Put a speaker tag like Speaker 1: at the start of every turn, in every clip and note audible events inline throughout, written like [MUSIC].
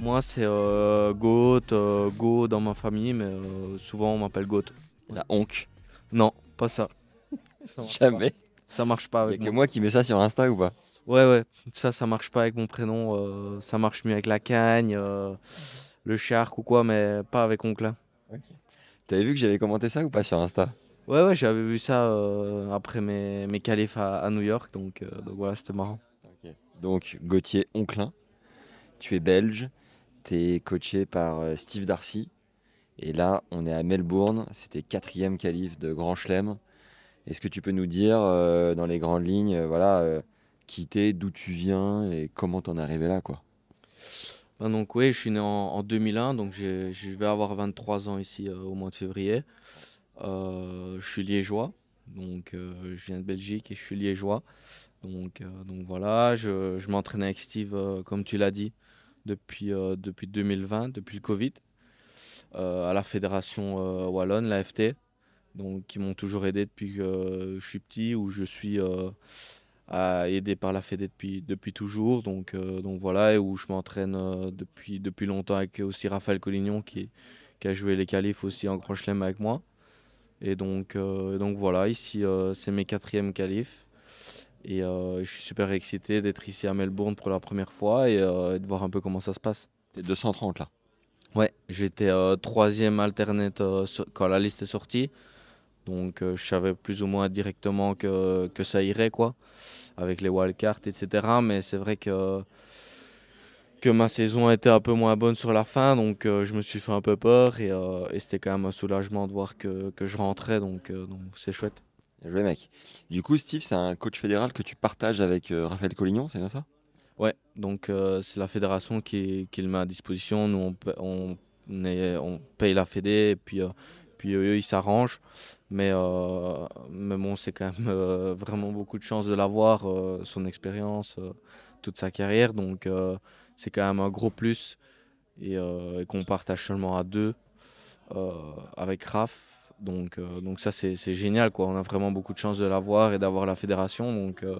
Speaker 1: Moi, c'est euh, Goat, euh, Go dans ma famille, mais euh, souvent on m'appelle Goat.
Speaker 2: La honk.
Speaker 1: Non, pas ça. Ça marche
Speaker 2: Jamais.
Speaker 1: pas. Ça marche pas
Speaker 2: Il
Speaker 1: avec
Speaker 2: que
Speaker 1: moi.
Speaker 2: moi qui mets ça sur Insta ou pas?
Speaker 1: Ouais, ouais. Ça, ça marche pas avec mon prénom. euh, ça marche mieux avec la cagne, euh, le shark ou quoi, mais pas avec Oncle.
Speaker 2: T'avais vu que j'avais commenté ça ou pas sur Insta?
Speaker 1: Ouais, ouais, j'avais vu ça euh, après mes, mes qualifs à, à New York, donc, euh, donc voilà, c'était marrant.
Speaker 2: Donc Gauthier Onclin, tu es belge, coaché par euh, Steve Darcy. Et là, on est à Melbourne, c'était quatrième qualif de Grand Chelem. Est-ce que tu peux nous dire euh, dans les grandes lignes, euh, voilà, qui t'es, d'où tu viens et comment t'en es arrivé là quoi?
Speaker 1: Ben donc oui, je suis né en, en 2001, donc je vais avoir 23 ans ici au mois de février. Je suis liégeois, donc je viens de Belgique et je suis liégeois. Donc, donc voilà, je, je m'entraîne avec Steve, comme tu l'as dit, depuis, euh, depuis 2020, depuis le Covid, euh, à la fédération euh, wallonne, l'AFT, qui m'ont toujours aidé depuis que je suis petit, où je suis aidé par la Fédé depuis, depuis toujours. Donc, donc voilà, et où je m'entraîne depuis, depuis longtemps avec aussi Raphaël Collignon qui, a joué les qualifs aussi en Grand Chelem avec moi. Et donc, donc voilà, ici c'est mes quatrièmes qualifs. Et euh, je suis super excité d'être ici à Melbourne pour la première fois et, euh, et de voir un peu comment ça se passe.
Speaker 2: T'es 230 là.
Speaker 1: Ouais, j'étais euh, troisième alternate quand la liste est sortie. Donc euh, je savais plus ou moins directement que, que ça irait, quoi, avec les wildcards, etc. Mais c'est vrai que, que ma saison était un peu moins bonne sur la fin, donc euh, je me suis fait un peu peur et, euh, et c'était quand même un soulagement de voir que, que je rentrais, donc donc c'est chouette.
Speaker 2: Joué mec. Du coup Steve, c'est un coach fédéral que tu partages avec euh, Raphaël Collignon, c'est bien ça?
Speaker 1: Ouais, donc euh, c'est la fédération qui, qui le met à disposition. Nous, on, on, paye la fédé et puis, euh, puis eux, ils s'arrangent. Mais, mais bon, c'est quand même vraiment beaucoup de chance de l'avoir, son expérience, toute sa carrière. Donc c'est quand même un gros plus. Et, qu'on partage seulement à deux avec Raph. Donc, euh, donc ça, c'est génial. Quoi. On a vraiment beaucoup de chance de l'avoir et d'avoir la fédération. Donc euh,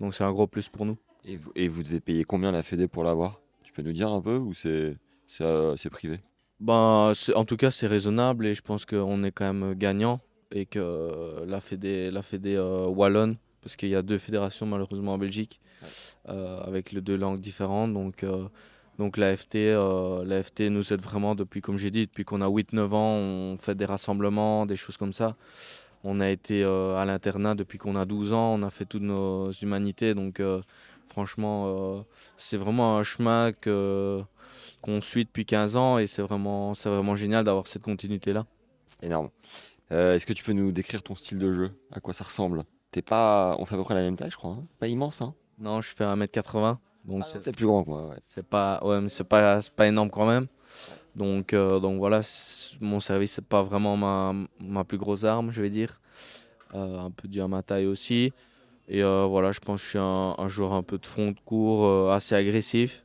Speaker 1: donc c'est un gros plus pour nous.
Speaker 2: et vous, et vous devez payer combien la Fédé pour l'avoir? Tu peux nous dire un peu ou c'est euh, privé?
Speaker 1: Ben, en tout cas, c'est raisonnable et je pense qu'on est quand même gagnant et que la Fédé, la Fédé wallonne, parce qu'il y a deux fédérations malheureusement en Belgique, avec les deux langues différentes. Donc, donc l'AFT, euh, nous aide vraiment depuis, comme j'ai dit, depuis qu'on a 8-9 ans, on fait des rassemblements, des choses comme ça. On a été euh, à l'internat depuis qu'on a 12 ans, on a fait toutes nos humanités. Donc, euh, franchement, c'est vraiment un chemin que qu'on suit depuis 15 ans et c'est vraiment, c'est vraiment génial d'avoir cette continuité-là.
Speaker 2: Énorme. Est-ce que tu peux nous décrire ton style de jeu? À quoi ça ressemble? T'es pas. On fait à peu près la même taille, je crois. hein? Pas immense, hein?
Speaker 1: Non, je fais 1m80, donc c'est-
Speaker 2: T'es plus grand que moi, ouais.
Speaker 1: c'est pas, ouais, mais c'est pas, c'est pas énorme quand même. Donc, euh, donc voilà, mon service c'est pas vraiment ma, ma plus grosse arme, je vais dire. Euh, un peu dû à ma taille aussi. Et euh, voilà, je pense que je suis un, un joueur un peu de fond de cours, assez agressif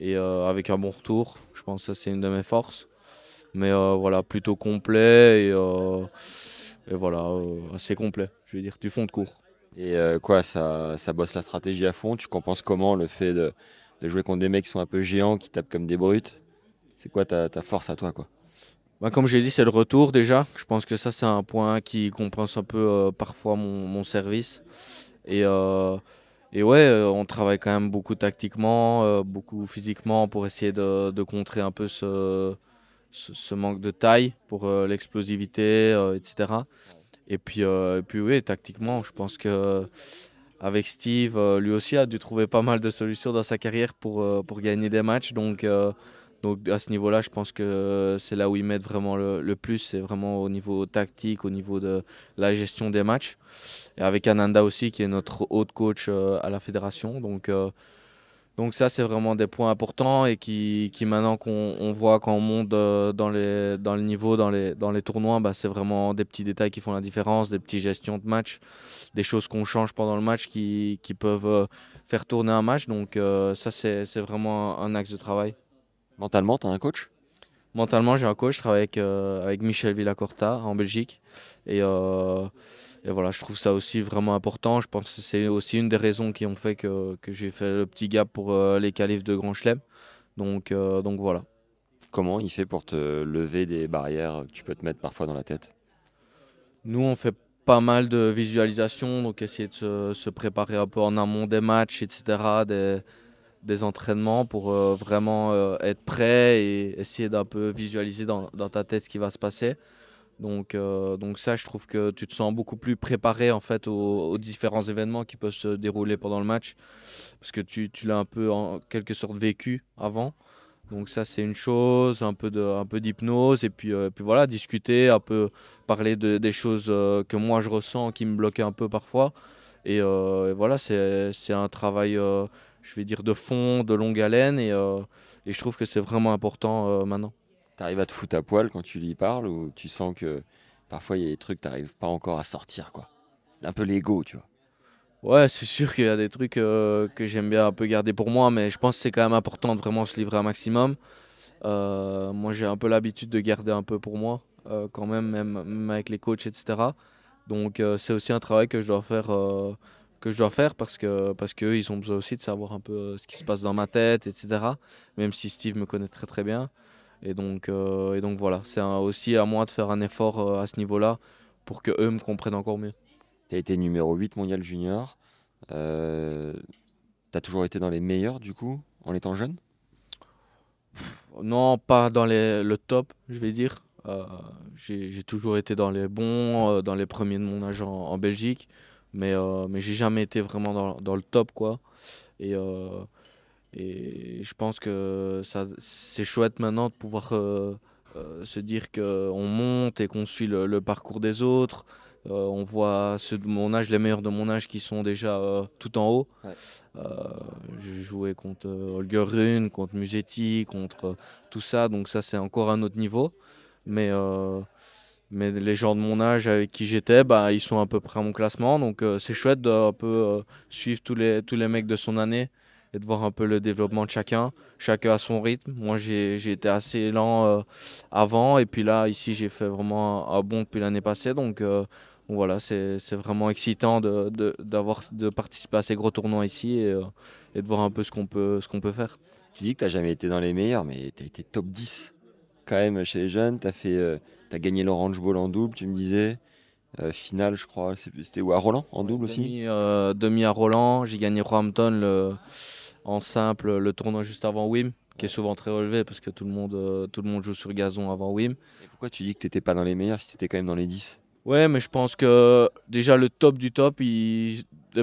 Speaker 1: et avec un bon retour. Je pense que ça c'est une de mes forces. Mais voilà, plutôt complet et, et voilà, assez complet, je vais dire, du fond de cours.
Speaker 2: Et euh, quoi, ça, ça bosse la stratégie à fond Tu compenses comment le fait de, jouer contre des mecs qui sont un peu géants, qui tapent comme des brutes? C'est quoi ta, force à toi, quoi?
Speaker 1: Bah, comme j'ai dit, c'est le retour déjà. Je pense que ça, c'est un point qui compense un peu euh, parfois mon, service. Et, euh, et ouais, on travaille quand même beaucoup tactiquement, beaucoup physiquement pour essayer de, contrer un peu ce, manque de taille pour l'explosivité, etc. Et puis, et puis oui, tactiquement, je pense que avec Steve, lui aussi a dû trouver pas mal de solutions dans sa carrière pour, pour gagner des matchs. Donc, donc à ce niveau-là, je pense que c'est là où ils mettent vraiment le, plus, c'est vraiment au niveau tactique, au niveau de la gestion des matchs. Et avec Ananda aussi, qui est notre haute coach euh, à la fédération. Donc, euh, donc ça, c'est vraiment des points importants et qui, qui maintenant qu'on voit quand on monte euh, dans, les, dans le niveau, dans les, dans les tournois, bah, c'est vraiment des petits détails qui font la différence, des petites gestions de match, des choses qu'on change pendant le match qui, qui peuvent faire tourner un match. Donc ça, c'est vraiment un axe de travail.
Speaker 2: Mentalement, tu as un coach?
Speaker 1: Mentalement, j'ai un coach. Je travaille avec, euh, avec Michel Villacorta en Belgique. Et, euh, et, voilà, je trouve ça aussi vraiment important. Je pense que c'est aussi une des raisons qui ont fait que, que j'ai fait le petit gap pour euh, les qualifs de Grand Chelem. Donc, donc voilà.
Speaker 2: Comment il fait pour te lever des barrières que tu peux te mettre parfois dans la tête?
Speaker 1: Nous, on fait pas mal de visualisation, donc essayer de se, se préparer un peu en amont des matchs, etc. Des, des entraînements pour euh, vraiment euh, être prêt et essayer d'un peu visualiser dans, dans, ta tête ce qui va se passer. Donc, euh, donc ça, je trouve que tu te sens beaucoup plus préparé en fait aux, différents événements qui peuvent se dérouler pendant le match, parce que tu, l'as un peu en quelque sorte vécu avant. Donc ça, c'est une chose, un peu d'hypnose et puis, voilà, discuter, un peu parler de, des choses que moi je ressens qui me bloquaient un peu parfois. Et, voilà, c'est un travail je vais dire, de fond, de longue haleine. Et, euh, je trouve que c'est vraiment important euh, maintenant.
Speaker 2: Tu arrives à te foutre à poil quand tu lui parles ou tu sens que parfois il y a des trucs n'arrives pas encore à sortir quoi Un peu l'ego, tu vois.
Speaker 1: Ouais, c'est sûr qu'il y a des trucs euh, que j'aime bien un peu garder pour moi, mais je pense que c'est quand même important de vraiment se livrer un maximum. moi, j'ai un peu l'habitude de garder un peu pour moi, quand même, même, avec les coachs, etc. Donc, c'est aussi un travail que je dois faire que je dois faire parce que parce ils ont besoin aussi de savoir un peu euh, ce qui se passe dans ma tête etc même si Steve me connaît très très bien et donc euh, et donc voilà c'est aussi à moi de faire un effort euh, à ce niveau là pour que eux me comprennent encore mieux.
Speaker 2: Tu as été numéro 8 mondial junior. Euh, tu as toujours été dans les meilleurs du coup en étant jeune?
Speaker 1: Non pas dans les, le top je vais dire. J'ai toujours été dans les bons dans les premiers de mon âge en Belgique. Mais, euh, mais j'ai jamais été vraiment dans, dans, le top, quoi. Et, euh, et je pense que ça, c'est chouette maintenant de pouvoir euh, se dire qu'on monte et qu'on suit le, parcours des autres. on voit ceux de mon âge, les meilleurs de mon âge qui sont déjà tout en haut. j'ai joué contre Holger Rune, contre Musetti, contre tout ça, donc ça c'est encore un autre niveau. Mais mais les gens de mon âge avec qui j'étais, bah, ils sont à peu près à mon classement. Donc euh, c'est chouette de un peu euh, suivre tous les, tous les mecs de son année et de voir un peu le développement de chacun. Chacun à son rythme. Moi, j'ai été assez lent euh, avant. Et puis là, ici, j'ai fait vraiment un, bon depuis l'année passée. Donc voilà, c'est vraiment excitant de, de, de, participer à ces gros tournois ici et, et de voir un peu ce qu'on peut, qu'on peut faire.
Speaker 2: Tu dis que tu n'as jamais été dans les meilleurs, mais tu as été top 10 quand même chez les jeunes. Tu fait as gagné l'Orange Bowl en double, tu me disais. Euh, finale, je crois. C'était À Roland en double aussi
Speaker 1: euh, demi, à Roland. J'ai gagné Roehampton le, en simple, le tournoi juste avant Wim, qui est souvent très relevé parce que tout le monde, euh, tout le monde joue sur gazon avant Wim.
Speaker 2: Et pourquoi tu dis que tu n'étais pas dans les meilleurs si tu étais quand même dans les 10
Speaker 1: Ouais, mais je pense que déjà le top du top,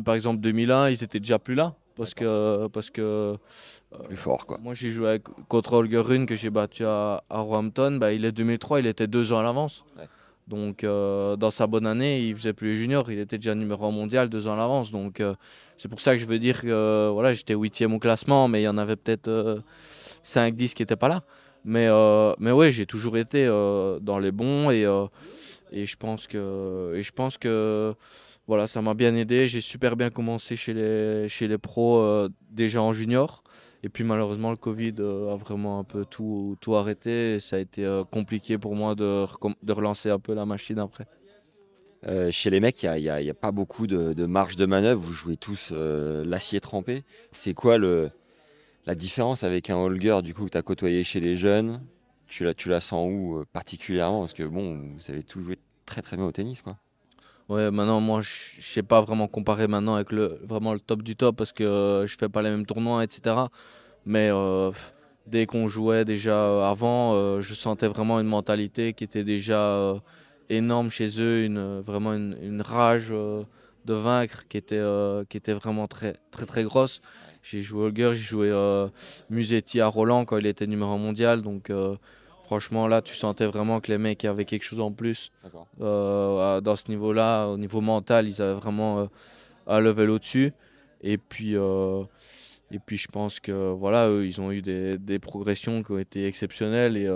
Speaker 1: par exemple 2001, ils étaient déjà plus là. Parce que, parce que
Speaker 2: plus fort. Quoi.
Speaker 1: Moi, j'ai joué contre Holger Rune que j'ai battu à, à Roehampton. Bah, il est 2003, il était deux ans à l'avance. Donc, euh, dans sa bonne année, il faisait plus les juniors. Il était déjà numéro 1 mondial deux ans à l'avance. Donc, euh, c'est pour ça que je veux dire que voilà, j'étais huitième au classement, mais il y en avait peut-être 5-10 euh, qui n'étaient pas là. Mais, mais oui, j'ai toujours été dans les bons et, et, je pense que, et je pense que voilà, ça m'a bien aidé. J'ai super bien commencé chez les, chez les pros déjà en junior. Et puis malheureusement, le Covid euh, a vraiment un peu tout, tout arrêté. Ça a été euh, compliqué pour moi de, de, relancer un peu la machine après.
Speaker 2: Euh, chez les mecs, il n'y a, a, pas beaucoup de, de, marge de manœuvre. Vous jouez tous l'acier trempé. C'est quoi le, la différence avec un Holger du coup, que tu as côtoyé chez les jeunes? Tu la, tu la sens où particulièrement? Parce que bon, vous avez tous joué très très bien au tennis. quoi.
Speaker 1: Ouais, maintenant, moi, je ne sais pas vraiment comparer maintenant avec le, vraiment le top du top parce que euh, je fais pas les mêmes tournois, etc. Mais euh, dès qu'on jouait déjà avant, euh, je sentais vraiment une mentalité qui était déjà énorme chez eux, une, vraiment une, une rage de vaincre qui était, qui était vraiment très, très, très grosse. J'ai joué Holger, j'ai joué Musetti à Roland quand il était numéro mondial. Donc, Franchement, là, tu sentais vraiment que les mecs avaient quelque chose en plus. Euh, dans ce niveau-là, au niveau mental, ils avaient vraiment euh, un level au-dessus. Et puis, euh, et puis, je pense que voilà, eux, ils ont eu des, des progressions qui ont été exceptionnelles. Et,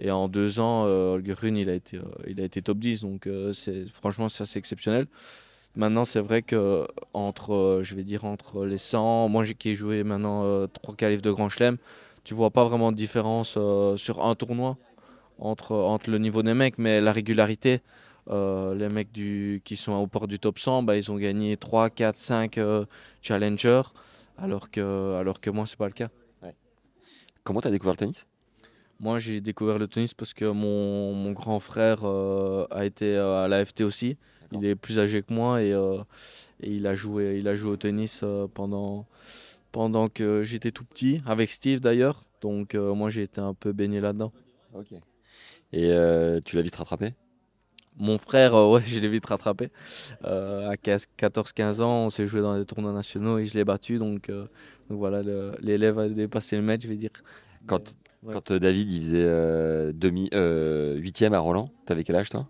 Speaker 1: et en deux ans, Holger Rune, il a été, il a été top 10. Donc, c'est franchement, ça, c'est exceptionnel. Maintenant, c'est vrai que entre, je vais dire, entre les 100, moi qui ai joué maintenant trois qualifs de Grand Chelem, tu vois pas vraiment de différence euh, sur un tournoi entre, entre le niveau des mecs, mais la régularité. Euh, les mecs du, qui sont au port du top 100, bah, ils ont gagné 3, 4, 5 challengers, alors que, alors que moi, c'est pas le cas.
Speaker 2: Comment tu as découvert le tennis?
Speaker 1: Moi, j'ai découvert le tennis parce que mon, mon grand frère euh, a été à l'AFT aussi. Il est plus âgé que moi et, et, il, a joué, il a joué au tennis pendant, pendant que j'étais tout petit, avec Steve d'ailleurs. Donc euh, moi j'ai été un peu baigné là-dedans.
Speaker 2: Ok. Et euh, tu l'as vite rattrapé?
Speaker 1: Mon frère, euh, ouais, [LAUGHS] je l'ai vite rattrapé. à 14-15 ans, on s'est joué dans des tournois nationaux et je l'ai battu. Donc, donc voilà, l'élève a dépassé le maître, je vais dire.
Speaker 2: Quand, quand David il faisait demi, 8e à Roland, t'avais quel âge toi?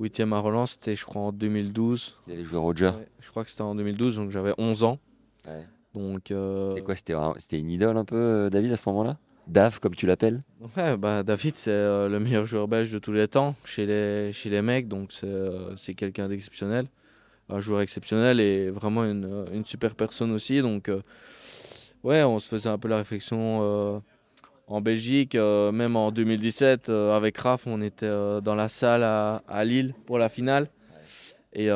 Speaker 1: 8e à Roland, c'était je crois en 2012.
Speaker 2: Il allait jouer Roger
Speaker 1: Je crois que c'était en 2012, donc j'avais 11 ans.
Speaker 2: Ouais.
Speaker 1: Donc, euh...
Speaker 2: quoi C'était une idole un peu, euh, David, à ce moment-là? Dave, comme tu l'appelles?
Speaker 1: Ouais, bah, David, c'est euh, le meilleur joueur belge de tous les temps chez les, chez les mecs, donc c'est euh, quelqu'un d'exceptionnel, un joueur exceptionnel et vraiment une, une super personne aussi. Donc, ouais, on se faisait un peu la réflexion en Belgique, même en 2017, avec Raf, on était dans la salle à, à, Lille pour la finale. Et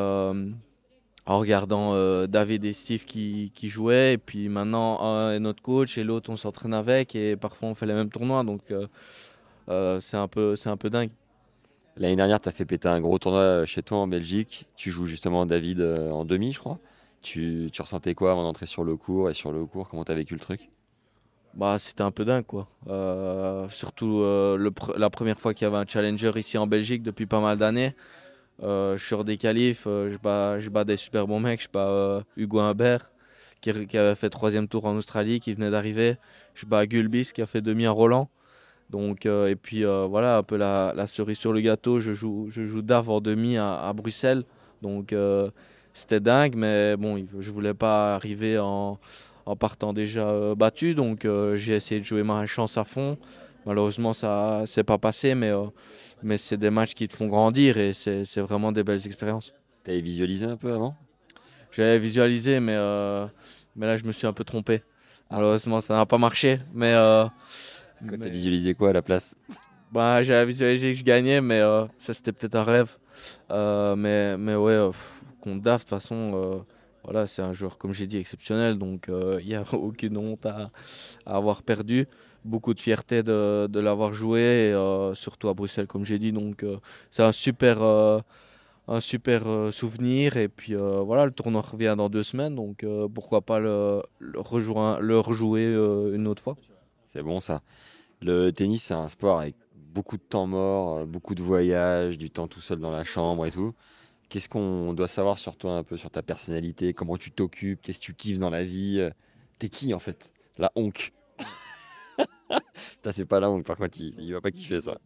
Speaker 1: en regardant euh, David et Steve qui, qui, jouaient. Et puis maintenant, un est notre coach et l'autre, on s'entraîne avec. Et parfois, on fait les mêmes tournois. Donc, euh, euh, c'est un, peu, un peu dingue.
Speaker 2: L'année dernière, tu as fait péter un gros tournoi chez toi en Belgique. Tu joues justement David en demi, je crois. Tu, tu ressentais quoi avant d'entrer sur le cours Et sur le cours, comment tu as vécu le truc?
Speaker 1: Bah, C'était un peu dingue, quoi. surtout le, la première fois qu'il y avait un challenger ici en Belgique depuis pas mal d'années. Euh, je suis hors des qualifs, euh, je, bats, des super bons mecs. Je bats euh, Hugo Humbert, qui, avait fait troisième tour en Australie, qui venait d'arriver. Je bats Gulbis, qui a fait demi à Roland. Donc, et puis voilà, un peu la, cerise sur le gâteau. Je joue, je joue DAF en demi à, Bruxelles. Donc c'était dingue, mais bon, je voulais pas arriver en partant déjà battu. Donc j'ai essayé de jouer ma chance à fond. Malheureusement, ça s'est pas passé, mais, euh, mais c'est des matchs qui te font grandir et c'est vraiment des belles expériences.
Speaker 2: Tu avais visualisé un peu avant?
Speaker 1: J'avais visualisé, mais, euh, mais là, je me suis un peu trompé. Malheureusement, ça n'a pas marché. Mais, euh,
Speaker 2: tu as visualisé quoi à la place?
Speaker 1: Bah, J'avais visualisé que je gagnais, mais ça, c'était peut-être un rêve. mais, mais ouais, contre DAF, de toute façon voilà, c'est un joueur, comme j'ai dit, exceptionnel. Donc, [LAUGHS] il n'y a aucune honte à, à, avoir perdu beaucoup de fierté de, l'avoir joué, euh, surtout à Bruxelles, comme j'ai dit. Donc, euh, c'est un super, euh, un super souvenir. Et puis, voilà, le tournoi revient dans deux semaines. Donc, pourquoi pas le, le, le rejouer une autre fois
Speaker 2: C'est bon, ça. Le tennis, c'est un sport avec beaucoup de temps mort, beaucoup de voyages, du temps tout seul dans la chambre et tout. Qu'est-ce qu'on doit savoir sur toi un peu, sur ta personnalité, comment tu t'occupes, qu'est-ce que tu kiffes dans la vie? T'es qui en fait? La [LAUGHS] honk c'est pas là par contre, il, il, va pas kiffer ça.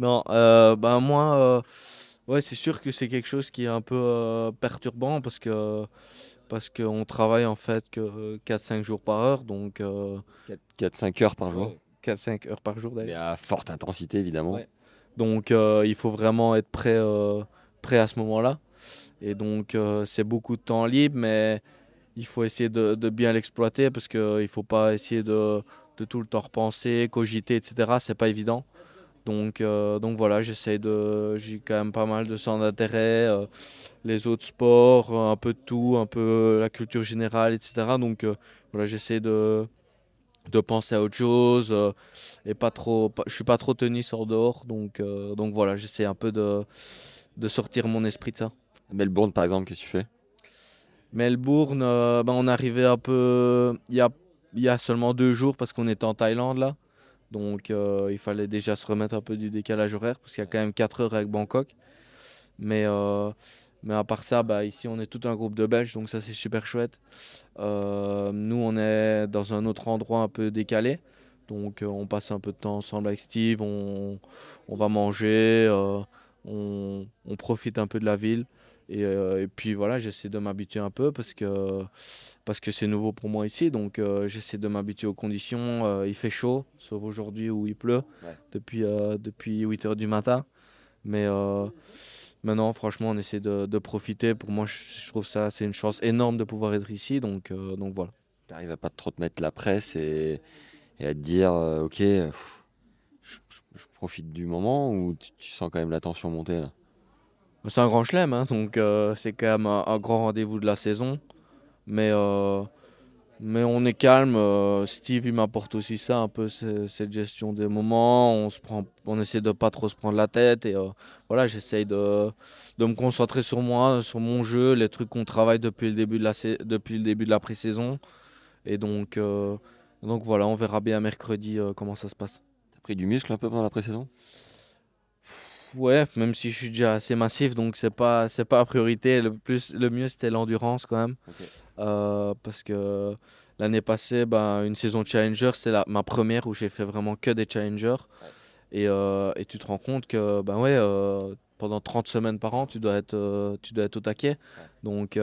Speaker 1: Non, euh, ben moi, euh, ouais, c'est sûr que c'est quelque chose qui est un peu euh, perturbant parce que parce qu'on travaille en fait que 4-5 jours par heure, donc
Speaker 2: 4-5 heures par jour.
Speaker 1: 4-5 heures par jour
Speaker 2: d'ailleurs. Et à forte intensité évidemment.
Speaker 1: Donc il faut vraiment être prêt, prêt à ce moment-là. Et donc c'est beaucoup de temps libre, mais il faut essayer de, de bien l'exploiter parce qu'il ne faut pas essayer de, de tout le temps repenser, cogiter, etc. C'est pas évident. Donc, euh, donc voilà, j'essaie de. J'ai quand même pas mal de centres d'intérêt, euh, les autres sports, un peu de tout, un peu la culture générale, etc. Donc euh, voilà, j'essaie de, de penser à autre chose et pas trop. je suis pas trop tennis hors dehors, donc, donc voilà, j'essaie un peu de, de sortir mon esprit de ça.
Speaker 2: Melbourne, par exemple, qu'est-ce que tu fais?
Speaker 1: Melbourne, euh, ben, on est arrivé un peu il y a, il y a seulement deux jours parce qu'on était en Thaïlande là. Donc euh, il fallait déjà se remettre un peu du décalage horaire parce qu'il y a quand même 4 heures avec Bangkok. Mais, euh, à part ça, bah, ici on est tout un groupe de Belges, donc ça c'est super chouette. nous on est dans un autre endroit un peu décalé. Donc on passe un peu de temps ensemble avec Steve, on, va manger, on, profite un peu de la ville. Euh, et, puis voilà, j'essaie de m'habituer un peu parce que parce que c'est nouveau pour moi ici. Donc euh, j'essaie de m'habituer aux conditions. Euh, il fait chaud, sauf aujourd'hui où il pleut depuis, depuis 8 h du matin. Mais maintenant, franchement, on essaie de, profiter. Pour moi, je, trouve ça c'est une chance énorme de pouvoir être ici. Donc, donc voilà.
Speaker 2: Tu n'arrives à pas trop te mettre la presse et, et à te dire, ok, je, profite du moment ou tu, tu sens quand même la tension monter là?
Speaker 1: C'est un grand chelem, hein, donc euh, c'est quand même un, grand rendez-vous de la saison. Mais, euh, mais on est calme. Euh, Steve, il m'apporte aussi ça, un peu cette gestion des moments. On, se prend, on essaie de pas trop se prendre la tête. Et voilà, j'essaye de, de me concentrer sur moi, sur mon jeu, les trucs qu'on travaille depuis le début de la, depuis le début de la pré-saison. Et donc, donc voilà, on verra bien mercredi comment ça se passe.
Speaker 2: T'as pris du muscle un peu pendant la pré-saison?
Speaker 1: Ouais, même si je suis déjà assez massif, donc c'est pas c'est pas la priorité. Le plus le mieux c'était l'endurance quand même, euh, parce que l'année passée, ben, une saison challenger, c'est ma première où j'ai fait vraiment que des challengers. Et, euh, et, tu te rends compte que ben ouais, euh, pendant 30 semaines par an, tu dois être tu dois être au taquet. Donc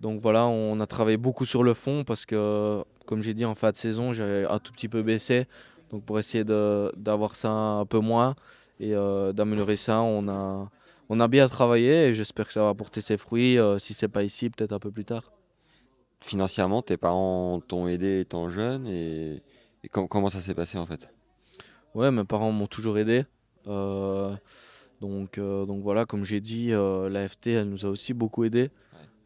Speaker 1: donc voilà, on a travaillé beaucoup sur le fond parce que comme j'ai dit en fin de saison, j'ai un tout petit peu baissé. Donc pour essayer d'avoir ça un peu moins et euh, d'améliorer ça. On a, on a bien travaillé et j'espère que ça va porter ses fruits. Euh, si c'est pas ici, peut-être un peu plus tard.
Speaker 2: Financièrement, tes parents t'ont aidé étant jeune et, comment ça s'est passé en fait?
Speaker 1: Ouais, mes parents m'ont toujours aidé. Euh, donc, donc voilà, comme j'ai dit, l'AFT, elle nous a aussi beaucoup aidé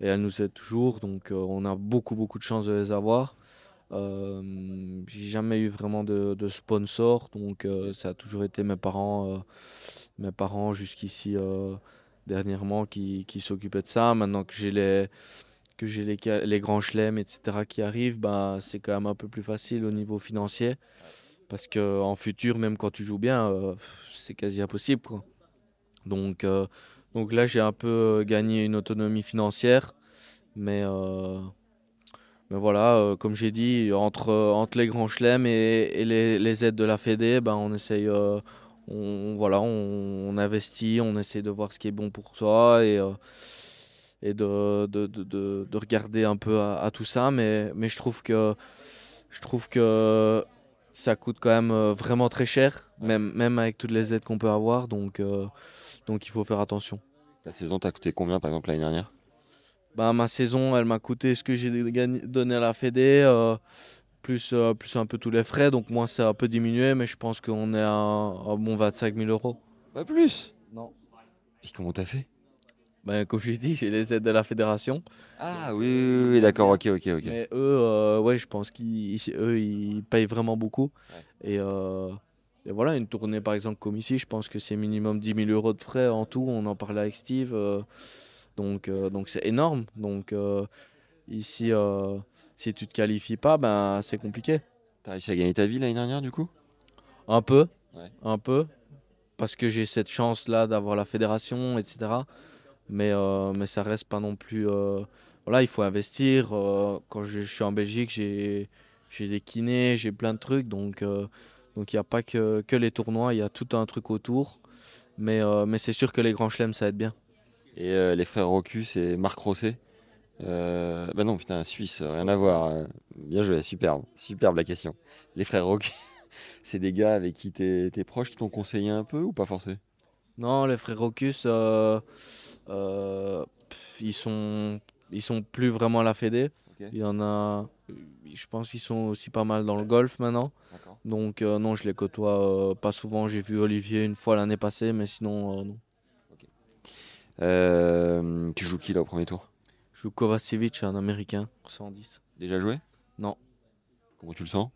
Speaker 1: et elle nous aide toujours. Donc on a beaucoup, beaucoup de chance de les avoir. Euh, j'ai jamais eu vraiment de, de sponsor, donc euh, ça a toujours été mes parents, euh, mes parents jusqu'ici dernièrement qui, qui s'occupaient de ça. Maintenant que j'ai les que j'ai les, les grands chelems, etc., qui arrivent, ben, c'est quand même un peu plus facile au niveau financier. Parce qu'en futur, même quand tu joues bien, c'est quasi impossible. Quoi. Donc, donc là, j'ai un peu gagné une autonomie financière. Mais, mais voilà, euh, comme j'ai dit, entre, entre les grands chelems et, les, aides de la Fédé, ben, on essaye, euh, on, voilà, on, investit, on essaie de voir ce qui est bon pour soi et, euh, et de, de, de, de, regarder un peu à, tout ça. Mais, mais je, trouve que, je trouve que ça coûte quand même vraiment très cher, même, même avec toutes les aides qu'on peut avoir. Donc, donc il faut faire attention.
Speaker 2: Ta saison t'a coûté combien par exemple l'année dernière?
Speaker 1: Bah, ma saison, elle m'a coûté ce que j'ai donné à la Fédé, euh, plus, euh, plus un peu tous les frais. Donc moi, c'est un peu diminué, mais je pense qu'on est à un, bon 25 000 euros.
Speaker 2: Pas plus
Speaker 1: Non.
Speaker 2: Et comment t'as fait?
Speaker 1: Ben, Comme je l'ai dit, j'ai les aides de la fédération.
Speaker 2: Ah oui, oui, d'accord, ok, ok, ok.
Speaker 1: Mais eux, euh, ouais, je pense qu'ils ils payent vraiment beaucoup. Et, et, voilà, une tournée par exemple comme ici, je pense que c'est minimum 10 000 euros de frais en tout. On en parlait avec Steve. Euh, donc c'est énorme. Donc euh, ici, euh, si tu te qualifies pas, ben c'est compliqué.
Speaker 2: T'as réussi à gagner ta vie l'année dernière du coup?
Speaker 1: Un peu, un peu, parce que j'ai cette chance là d'avoir la fédération, etc. Mais mais ça reste pas non plus. voilà, il faut investir. quand je, suis en Belgique, j'ai j'ai des kinés, j'ai plein de trucs, donc donc il n'y a pas que, que les tournois, il y a tout un truc autour. Mais, mais c'est sûr que les grands chelems, ça aide bien.
Speaker 2: Et euh, les frères Rocus et Marc Rosset. Euh, bah non, putain, Suisse, rien à voir. Euh, bien joué, superbe. Superbe la question. Les frères Rocus, [LAUGHS] c'est des gars avec qui t'es es proche, qui t'ont conseillé un peu ou pas forcément
Speaker 1: Non, les frères Rocus, ils, sont, ils sont plus vraiment à la Fédé. Il y en a, je pense qu'ils sont aussi pas mal dans le golf maintenant. Donc non, je les côtoie pas souvent. J'ai vu Olivier une fois l'année passée, mais sinon non.
Speaker 2: Euh, tu joues qui là au premier tour?
Speaker 1: Je joue Kovacevic, un américain, 110.
Speaker 2: Déjà joué?
Speaker 1: Non.
Speaker 2: Comment tu le sens?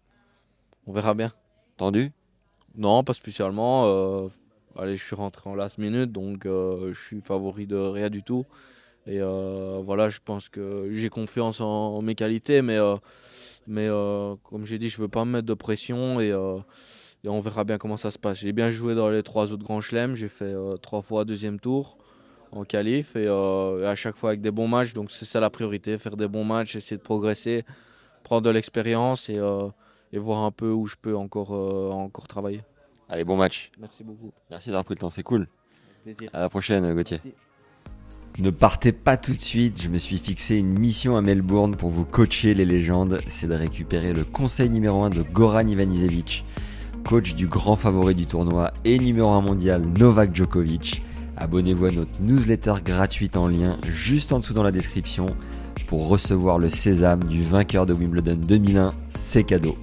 Speaker 1: On verra bien.
Speaker 2: Tendu?
Speaker 1: Non, pas spécialement. Euh, allez, je suis rentré en last minute, donc je suis favori de rien du tout. Et voilà, je pense que j'ai confiance en, mes qualités, mais, mais comme j'ai dit, je ne veux pas me mettre de pression et, et, on verra bien comment ça se passe. J'ai bien joué dans les trois autres grands chelems, j'ai fait trois fois deuxième tour en qualif et, à chaque fois avec des bons matchs, donc c'est ça la priorité, faire des bons matchs, essayer de progresser, prendre de l'expérience et, et, voir un peu où je peux encore, encore travailler.
Speaker 2: Allez, bon match.
Speaker 1: Merci beaucoup.
Speaker 2: Merci d'avoir pris le temps, c'est cool.
Speaker 1: plaisir.
Speaker 2: À la prochaine, Gauthier. Ne partez pas tout de suite, je me suis fixé une mission à Melbourne pour vous coacher les légendes, c'est de récupérer le conseil numéro 1 de Goran Ivanisevic, coach du grand favori du tournoi et numéro 1 mondial Novak Djokovic. Abonnez-vous à notre newsletter gratuite en lien juste en dessous dans la description pour recevoir le sésame du vainqueur de Wimbledon 2001, c'est cadeau.